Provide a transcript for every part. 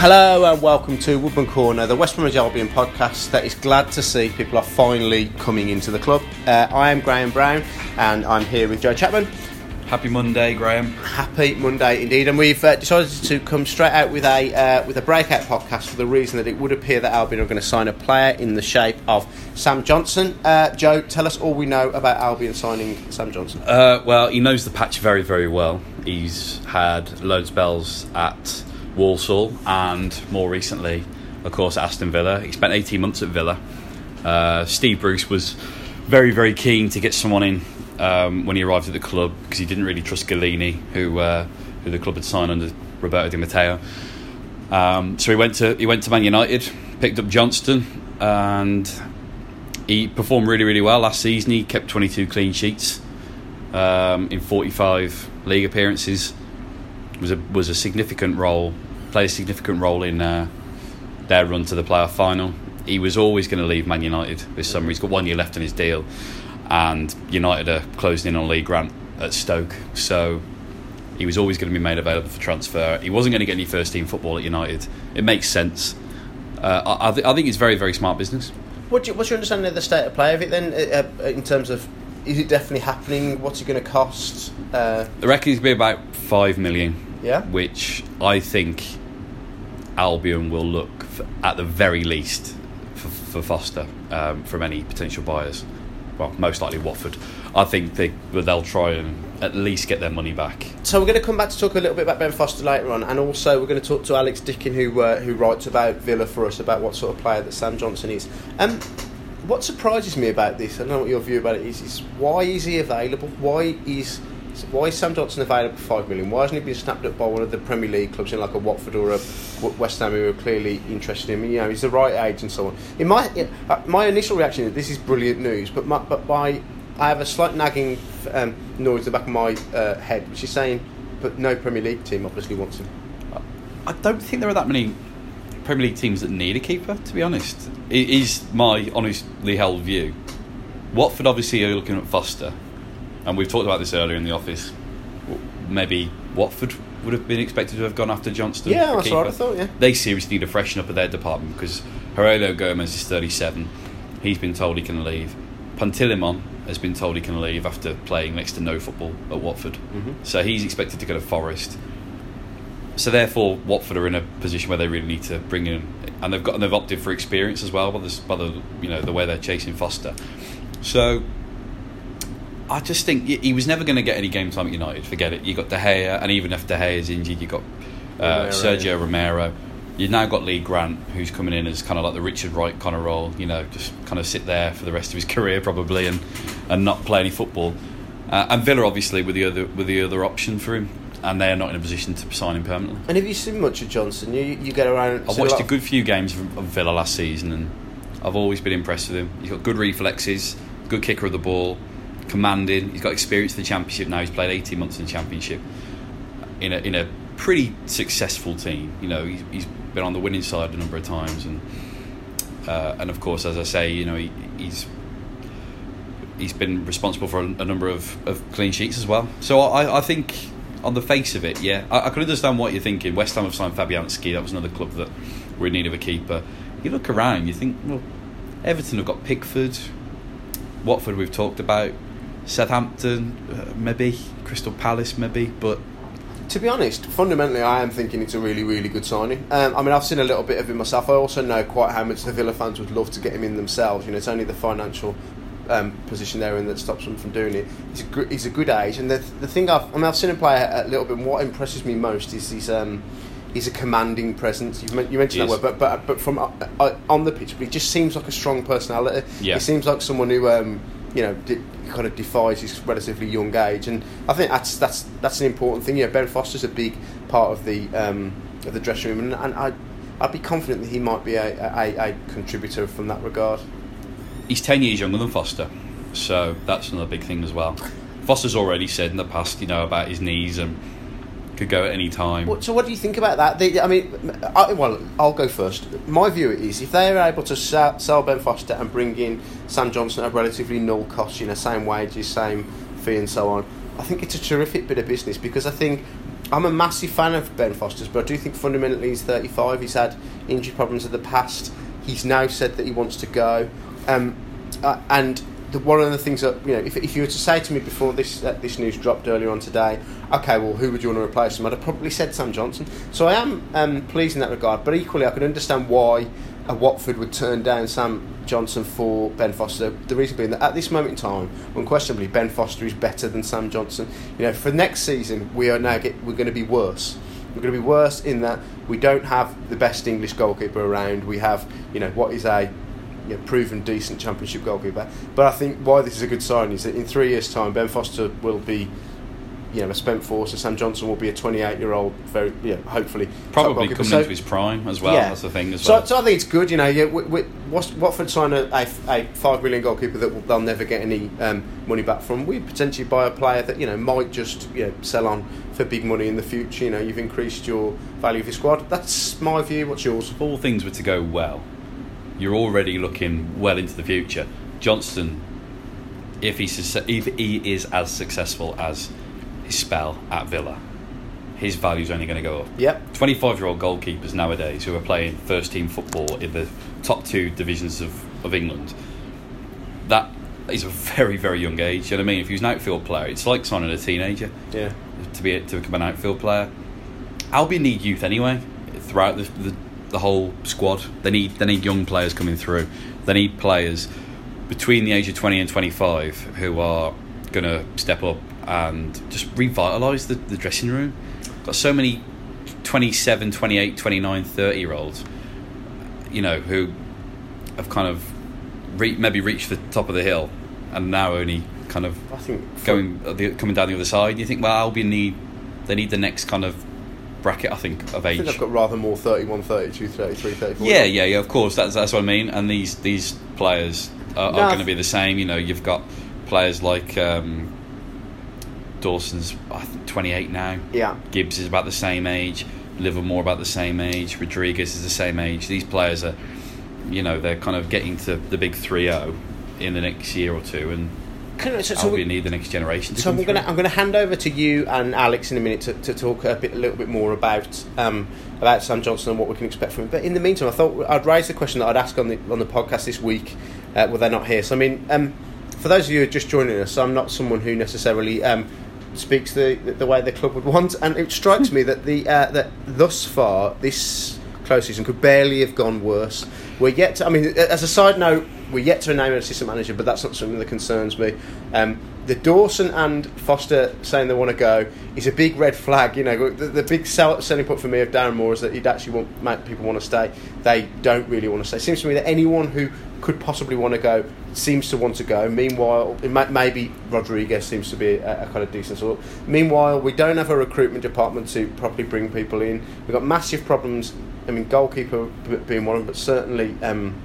Hello and welcome to Woodman Corner, the West Bromwich Albion podcast that is glad to see people are finally coming into the club. Uh, I am Graham Brown and I'm here with Joe Chapman. Happy Monday, Graham. Happy Monday indeed, and we've uh, decided to come straight out with a uh, with a breakout podcast for the reason that it would appear that Albion are going to sign a player in the shape of Sam Johnson. Uh, Joe, tell us all we know about Albion signing Sam Johnson. Uh, well, he knows the patch very, very well. He's had loads of spells at Walsall and more recently, of course, Aston Villa. He spent 18 months at Villa. Uh, Steve Bruce was very, very keen to get someone in um, when he arrived at the club because he didn't really trust Gollini, who uh, who the club had signed under Roberto Di Matteo. Um, so he went to he went to Man United, picked up Johnstone, and he performed really really well last season. He kept 22 clean sheets um, in 45 league appearances. Was a was a significant role, played a significant role in uh, their run to the playoff final. He was always going to leave Man United this summer. He's got one year left on his deal and United are closing in on Lee Grant at Stoke, so he was always going to be made available for transfer. He wasn't going to get any first team football at United. It makes sense. Uh, I, th- I, think it's very, very smart business. What you, what's your understanding of the state of play of it then, uh, uh in terms of is it definitely happening? What's it going to cost? Uh, the reckon to be about five million. Yeah. Which I think Albion will look for, at the very least for, for Foster um, from any potential buyers well, most likely Watford. I think they they'll try and at least get their money back. So we're going to come back to talk a little bit about Ben Foster later on, and also we're going to talk to Alex Dickin, who uh, who writes about Villa for us about what sort of player that Sam Johnson is. Um, what surprises me about this, I don't know what your view about it is, is why is he available? Why is why is Sam Johnson available for five million? Why hasn't he been snapped up by one of the Premier League clubs in like a Watford or a West Ham who are clearly interested in him? You know, he's the right age and so on. In my uh, my initial reaction is this is brilliant news, but my, but by I have a slight nagging um, noise in the back of my uh, head, which is saying, but no Premier League team obviously wants him. I don't think there are that many Premier League teams that need a keeper. To be honest, it is my honestly held view. Watford obviously are looking at Foster and we've talked about this earlier in the office. Maybe Watford would have been expected to have gone after Johnstone. Yeah, that's what I thought. Yeah, they seriously need a freshen up of their department because Heurelho Gomes is 37. He's been told he can leave. Pantilimon has been told he can leave after playing next to no football at Watford. Mm-hmm. So he's expected to go to Forest. So therefore, Watford are in a position where they really need to bring in, and they've got and they've opted for experience as well by the, by the you know the way they're chasing Foster. So I just think he was never going to get any game time at United. Forget it. You got De Gea, and even if De Gea is injured, you got uh, Romero, Sergio yeah. Romero. You've now got Lee Grant, who's coming in as kind of like the Richard Wright kind of role. You know, just kind of sit there for the rest of his career probably, and and not play any football. Uh, and Villa obviously with the other with the other option for him, and they are not in a position to sign him permanently. And have you seen much of Johnson? You you get around. I've watched a, a good few games of Villa last season, and I've always been impressed with him. He's got good reflexes, good kicker of the ball commanding. He's got experience in the championship now. He's played 18 months in the championship in a in a pretty successful team. You know, he's, he's been on the winning side a number of times, and uh, and of course, as I say, you know, he, he's he's been responsible for a, a, number of, of clean sheets as well. So I, I think on the face of it, yeah, I, I can understand what you're thinking. West Ham have signed Fabianski. That was another club that were in need of a keeper. You look around, you think, well, Everton have got Pickford. Watford we've talked about. Southampton, uh, maybe Crystal Palace, maybe, but to be honest, fundamentally, I am thinking it's a really, really good signing. Um, I mean, I've seen a little bit of him myself. I also know quite how much the Villa fans would love to get him in themselves. You know, it's only the financial um, position they're in that stops them from doing it. He's a good, he's a good age, and the the thing I've I mean, I've seen him play a, a little bit. What impresses me most is he's um, he's a commanding presence. You've, you mentioned that word, but but but from uh, uh, on the pitch, but he just seems like a strong personality. Yeah. He seems like someone who. Um, you know, di- kind of defies his relatively young age, and I think that's that's that's an important thing. You know, Ben Foster's a big part of the um, of the dressing room, and, and I I'd be confident that he might be a, a, a contributor from that regard. He's ten years younger than Foster, so that's another big thing as well. Foster's already said in the past, you know, about his knees and could go at any time. So, what do you think about that? I mean, I, well, I'll go first. My view is if they are able to sell, sell Ben Foster and bring in Sam Johnson at relatively null cost, you know, same wages, same fee, and so on, I think it's a terrific bit of business because I think I'm a massive fan of Ben Foster's, but I do think fundamentally he's 35. He's had injury problems in the past. He's now said that he wants to go. Um, uh, and the, one of the things that you know, if, if you were to say to me before this uh, this news dropped earlier on today, okay, well, who would you want to replace him? I'd have probably said Sam Johnson. So I am um, pleased in that regard. But equally, I can understand why a Watford would turn down Sam Johnson for Ben Foster. The reason being that at this moment in time, unquestionably, Ben Foster is better than Sam Johnson. You know, for next season, we are now get, we're going to be worse. We're going to be worse in that we don't have the best English goalkeeper around. We have, you know, what is a you know, proven decent championship goalkeeper. But I think why this is a good sign is that in three years' time, Ben Foster will be you know, a spent force, and Sam Johnson will be a 28 year old, very, yeah, hopefully. Probably coming so, into his prime as well, yeah. that's the thing as so, well. So I think it's good, you know, yeah, we, we, Watford sign a, a, a, five million goalkeeper that will, they'll never get any um, money back from. We potentially buy a player that, you know, might just you know, sell on for big money in the future. You know, you've increased your value of your squad. That's my view. What's yours? If all things were to go well, you're already looking well into the future. Johnstone, if he's if he is as successful as his spell at Villa, his value is only going to go up. Yep. 25 year old goalkeepers nowadays who are playing first team football in the top two divisions of, of England, that is a very, very young age. You know what I mean? If he's an outfield player, it's like signing a teenager. Yeah. To be to become an outfield player. Albion need youth anyway throughout the, the, the whole squad. They need they need young players coming through. They need players between the age of 20 and 25 who are going to step up and just revitalise the, the dressing room. Got so many 27, 28, 29, 30 year olds, you know, who have kind of re- maybe reached the top of the hill and now only kind of I think going the, coming down the other side. You think, well, I'll Albion need they need the next kind of bracket, I think, of age. I think they've got rather more 31, 32, 33, 34. Yeah, yeah, yeah. Of course, that's that's what I mean. And these these players are, are going to be the same. You know, you've got players like um, Dawson's I think 28 now. Yeah. Gibbs is about the same age. Livermore about the same age. Rodriguez is the same age. These players are, you know, they're kind of getting to the big 3-0 in the next year or two, and so, so we need the next generation. so I'm going to I'm going to hand over to you and Alex in a minute to, to talk a bit a little bit more about um, about Sam Johnson and what we can expect from him. But in the meantime, I thought I'd raise the question that I'd ask on the on the podcast this week. Uh, well, they're not here. So I mean, um, for those of you who are just joining us, I'm not someone who necessarily um, speaks the the way the club would want, and it strikes me that the uh, that thus far this close season could barely have gone worse. We're yet to, I mean, as a side note, we're yet to name an assistant manager, but that's not something that concerns me. Um, the Dawson and Foster saying they want to go is a big red flag. You know, the, the big sell, selling point for me of Darren Moore is that he'd actually want make people want to stay. They don't really want to stay. Seems to me that anyone who could possibly want to go seems to want to go. Meanwhile, may, maybe Rodriguez seems to be a, a, kind of decent sort. Meanwhile, we don't have a recruitment department to properly bring people in. We've got massive problems. I mean, goalkeeper being one of them, but certainly. Um,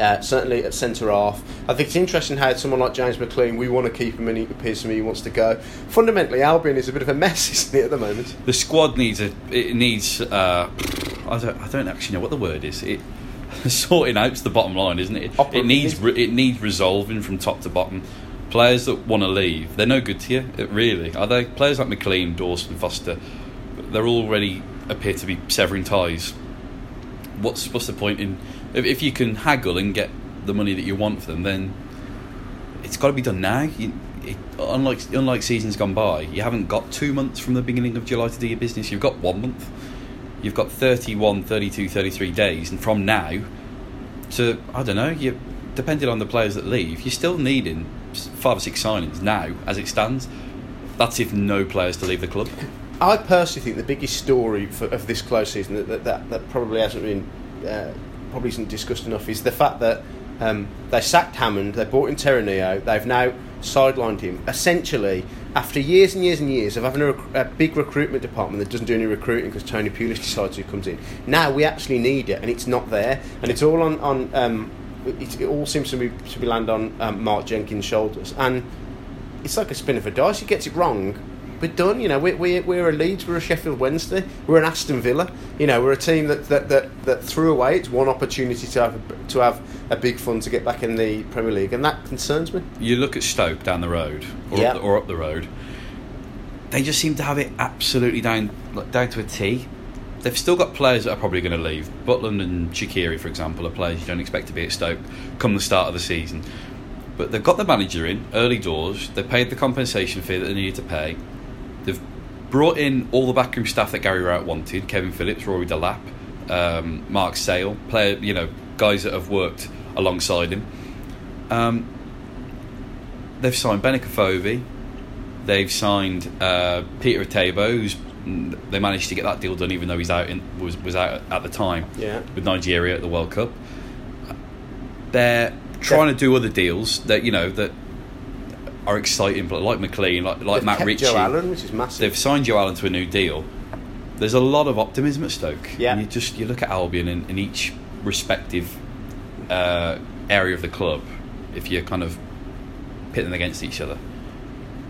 uh, certainly at centre half. I think it's interesting how someone like James McClean, we want to keep him and he appears to me he wants to go. Fundamentally, Albion is a bit of a mess, isn't it, at the moment? The squad needs a. It needs. Uh, I don't. I don't actually know what the word is. It sorting out's the bottom line, isn't it? It, it needs. It needs resolving from top to bottom. Players that want to leave, they're no good to you. Really are they? Players like McClean, Dawson, Foster, they're already appear to be severing ties. What's what's the point in if, if you can haggle and get the money that you want for them, then it's got to be done now. You, it, unlike unlike seasons gone by, you haven't got two months from the beginning of July to do your business. You've got one month. You've got 31, 32, 33 days, and from now to I don't know, you depending on the players that leave, you're still needing five or six signings now as it stands. That's if no players to leave the club. I personally think the biggest story for, of this close season that, that, that probably hasn't been uh, probably isn't discussed enough is the fact that um, they sacked Hammond, they brought in Terraneo, they've now sidelined him. Essentially, after years and years and years of having a, rec- a big recruitment department that doesn't do any recruiting because Tony Pulis decides who comes in, now we actually need it and it's not there. And it's all on. on um, it, it, all seems to be to be land on um, Mark Jenkins' shoulders, and it's like a spin of a dice. He gets it wrong, we're done. You know, we're, we're, we're a Leeds, we're a Sheffield Wednesday, we're an Aston Villa. You know, we're a team that, that, that, that threw away its one opportunity to have a, to have a big fun to get back in the Premier League, and that concerns me. You look at Stoke down the road, or, yeah. up, the, or up the road. they just seem to have it absolutely down like, down to a T. They've still got players that are probably going to leave. Butland and Shaqiri, for example, are players you don't expect to be at Stoke come the start of the season. But they've got the manager in early doors. They paid the compensation fee that they needed to pay. Brought in all the backroom staff that Gary Rowett wanted: Kevin Phillips, Rory Delap, um, Mark Sale, player you know guys that have worked alongside him. Um, they've signed Benik Afobe. They've signed uh, Peter Etebo, who's they managed to get that deal done, even though he's out in, was was out at the time Yeah. with Nigeria at the World Cup. They're trying to do other deals that you know that are exciting, but like McClean, like like They've Matt Ritchie. Joe Allen, which is massive. They've signed Joe Allen to a new deal. There's a lot of optimism at Stoke. Yeah. And you just you look at Albion in, in each respective uh, area of the club. If you're kind of pitting against each other,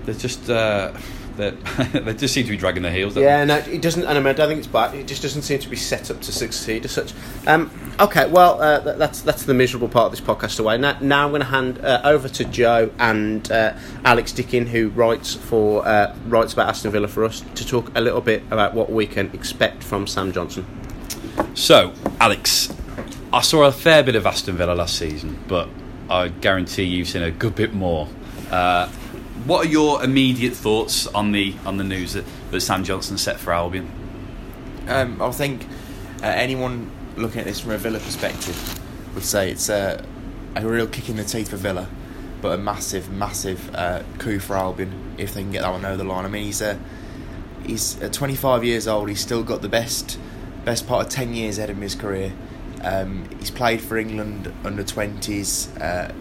there's just uh, they they just seem to be dragging their heels. don't Yeah, no, it doesn't. And I mean, I don't think it's bad. It just doesn't seem to be set up to succeed as such. Um, okay, well, uh, that, that's that's the miserable part of this podcast away. Now, now I'm going to hand uh, over to Joe and uh, Alex Dickin, who writes for uh, writes about Aston Villa for us, to talk a little bit about what we can expect from Sam Johnson. So, Alex, I saw a fair bit of Aston Villa last season, but I guarantee you've seen a good bit more. What are your immediate thoughts on the on the news that, that Sam Johnson set for Albion? Um, I think uh, anyone looking at this from a Villa perspective would say it's a, a real kick in the teeth for Villa, but a massive, massive uh, coup for Albion if they can get that one over the line. I mean, he's a, he's uh, 25 years old. He's still got the best best part of 10 years ahead of his career. Um, he's played for England under 20s, uh,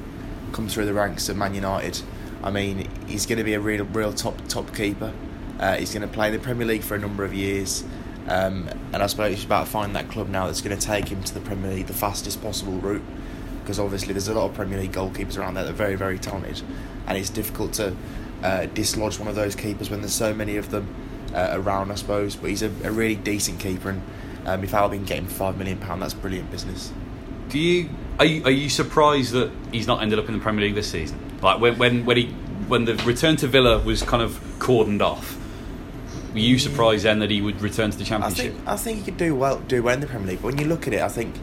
come through the ranks of Man United. I mean, he's going to be a real, real top top keeper. Uh, he's going to play the Premier League for a number of years, um, and I suppose he's about to find that club now that's going to take him to the Premier League the fastest possible route. Because obviously, there's a lot of Premier League goalkeepers around there that are very, very talented, and it's difficult to uh, dislodge one of those keepers when there's so many of them uh, around. I suppose, but he's a, a really decent keeper, and um, if Albion get him five million pound, that's brilliant business. Do you are, you are you surprised that he's not ended up in the Premier League this season? Like when when when he when the return to Villa was kind of cordoned off, were you surprised then that he would return to the I Championship? think I think he could do well do well in the Premier League. But when you look at it, I think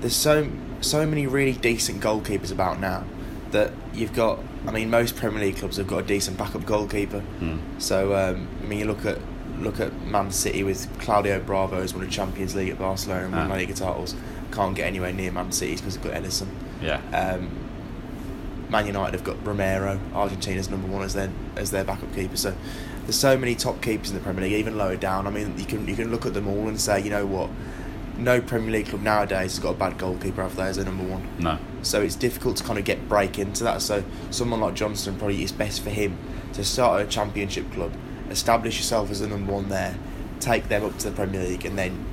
there's so so many really decent goalkeepers about now that you've got. I mean, most Premier League clubs have got a decent backup goalkeeper. Hmm. So um, I mean, you look at look at Man City with Claudio Bravo who's won a Champions League at Barcelona and won Ah. La Liga titles. Can't get anywhere near Man City's because they've got Ederson. Yeah. Um, Man United have got Romero, Argentina's number one as their as their backup keeper. So there's so many top keepers in the Premier League, even lower down. I mean, you can you can look at them all and say, you know what, no Premier League club nowadays has got a bad goalkeeper out there as their number one. no. So it's difficult to kind of get break into that. So someone like Johnstone probably it's best for him to start at a Championship club, establish yourself as the number one there, take them up to the Premier League, and then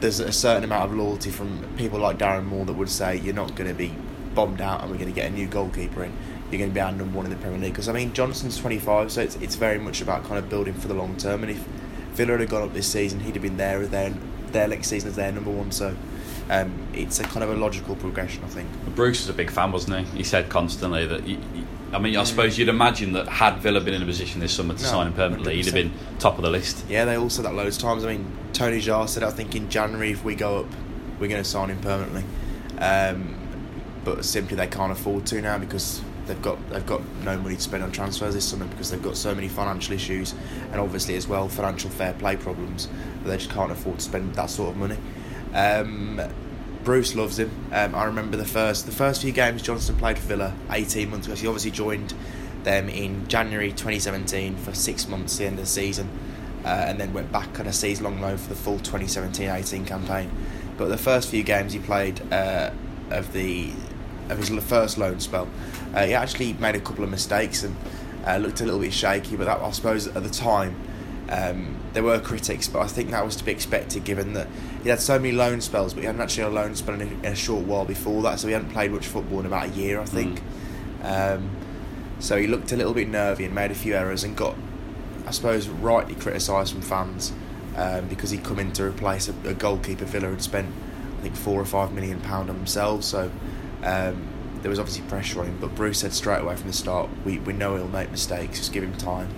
there's a certain amount of loyalty from people like Darren Moore that would say you're not going to be bombed out and we're going to get a new goalkeeper in. You're going to be our number one in the Premier League because I mean Johnson's 25, so it's it's very much about kind of building for the long term. And if Villa had gone up this season, he'd have been there their their next season as their number one. So um, it's a kind of a logical progression, I think. Bruce was a big fan, wasn't he? He said constantly that. He, he- I mean, I suppose you'd imagine that had Villa been in a position this summer to No, sign him permanently, he'd have been top of the list. Yeah, they all said that loads of times. I mean, Tony Xia said, I think in January, if we go up, we're going to sign him permanently. Um, but simply they can't afford to now because they've got they've got no money to spend on transfers this summer because they've got so many financial issues and obviously as well financial fair play problems that they just can't afford to spend that sort of money. Um, Bruce loves him. Um, I remember the first the first few games Johnstone played for Villa 18 months ago. He obviously joined them in January 2017 for six months, the end of the season, uh, and then went back on a season long loan for the full 2017-18 campaign. But the first few games he played uh, of the of his first loan spell, uh, he actually made a couple of mistakes and uh, looked a little bit shaky. But that I suppose at the time um, there were critics, but I think that was to be expected given that he had so many loan spells, but he hadn't actually had a loan spell in a, in a short while before that, so he hadn't played much football in about a year, I think. Um, so he looked a little bit nervy and made a few errors and got, I suppose, rightly criticised from fans um, because he'd come in to replace a, a goalkeeper Villa had spent, I think, four or five million pound on themselves. So um, there was obviously pressure on him. But Bruce said straight away from the start, we, we know he'll make mistakes, just give him time.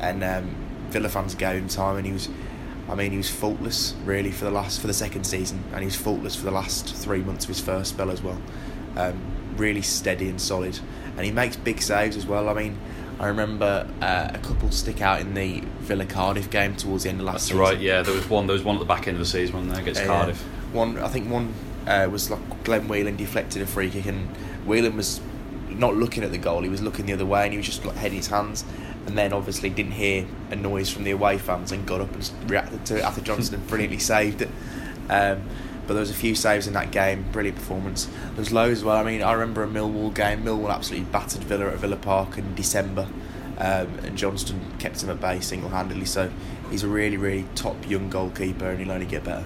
And um, Villa fans gave him time, and he was. I mean, he was faultless really for the last for the second season, and he was faultless for the last three months of his first spell as well. Um, really steady and solid, and he makes big saves as well. I mean, I remember uh, a couple stick out in the Villa Cardiff game towards the end of last That's season. right. Yeah, there was one. There was one at the back end of the season there against Cardiff. One, I think one uh, was like Glenn Whelan deflected a free kick, and Whelan was not looking at the goal; he was looking the other way, and he was just like heading his hands. And then obviously didn't hear a noise from the away fans and got up and reacted to it after Johnson had brilliantly saved it. Um, but there was a few saves in that game, brilliant performance. There was loads as well. I mean, I remember a Millwall game. Millwall absolutely battered Villa at Villa Park in December, um, and Johnstone kept him at bay single handedly. So he's a really, really top young goalkeeper, and he'll only get better.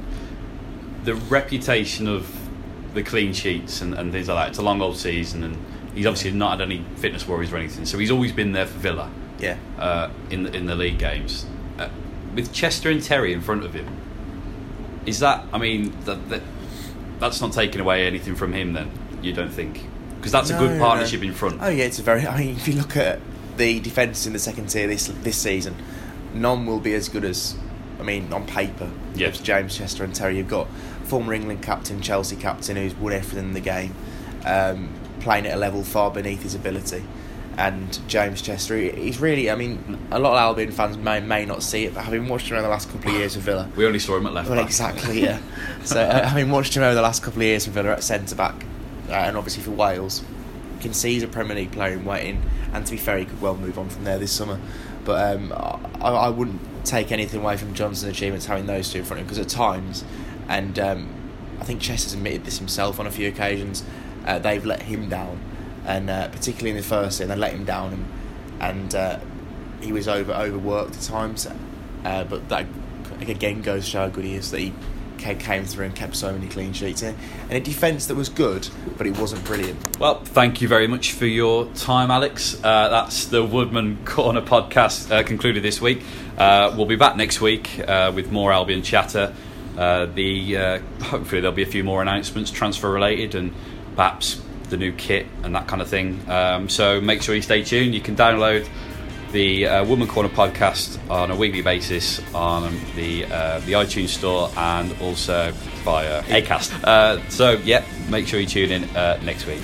The reputation of the clean sheets and, and things like that. It's a long old season, and he's obviously not had any fitness worries or anything. So he's always been there for Villa Yeah. uh, in the, in the league games. Uh, with Chester and Terry in front of him, is that? I mean, that, that that's not taking away anything from him. Then you don't think? Because that's a good no, partnership no. in front. Oh yeah, it's a very. I mean, if you look at the defence in the second tier this this season, none will be as good as. I mean, on paper, Yeah. it's James Chester and Terry. You've got former England captain, Chelsea captain, who's won everything in the game, um, playing at a level far beneath his ability. And James Chester, he's really. I mean, a lot of Albion fans may may not see it, but having watched him over the last couple of years with Villa, We only saw him at left well, back. exactly, yeah. so, uh, having watched him over the last couple of years with Villa at centre back, uh, and obviously for Wales, you can see he's a Premier League player in waiting. And to be fair, he could well move on from there this summer. But um, I, I wouldn't take anything away from Johnson's achievements having those two in front of him because at times, and um, I think Chess has admitted this himself on a few occasions, uh, they've let him down, and uh, particularly in the first season, they let him down, and, and uh, he was over overworked at times. Uh, but that again goes to show how good he is that he came through and kept so many clean sheets. And and a defence that was good, but it wasn't brilliant. Well, thank you very much for your time, Alex. Uh, that's the Woodman Corner podcast uh, concluded this week. Uh, we'll be back next week uh, with more Albion chatter. Uh, the uh, hopefully there'll be a few more announcements transfer related and perhaps the new kit and that kind of thing. Um, so make sure you stay tuned. You can download the uh, Woodman Corner podcast on a weekly basis on the uh, the iTunes store and also via Acast. Uh, so yeah, make sure you tune in uh, next week.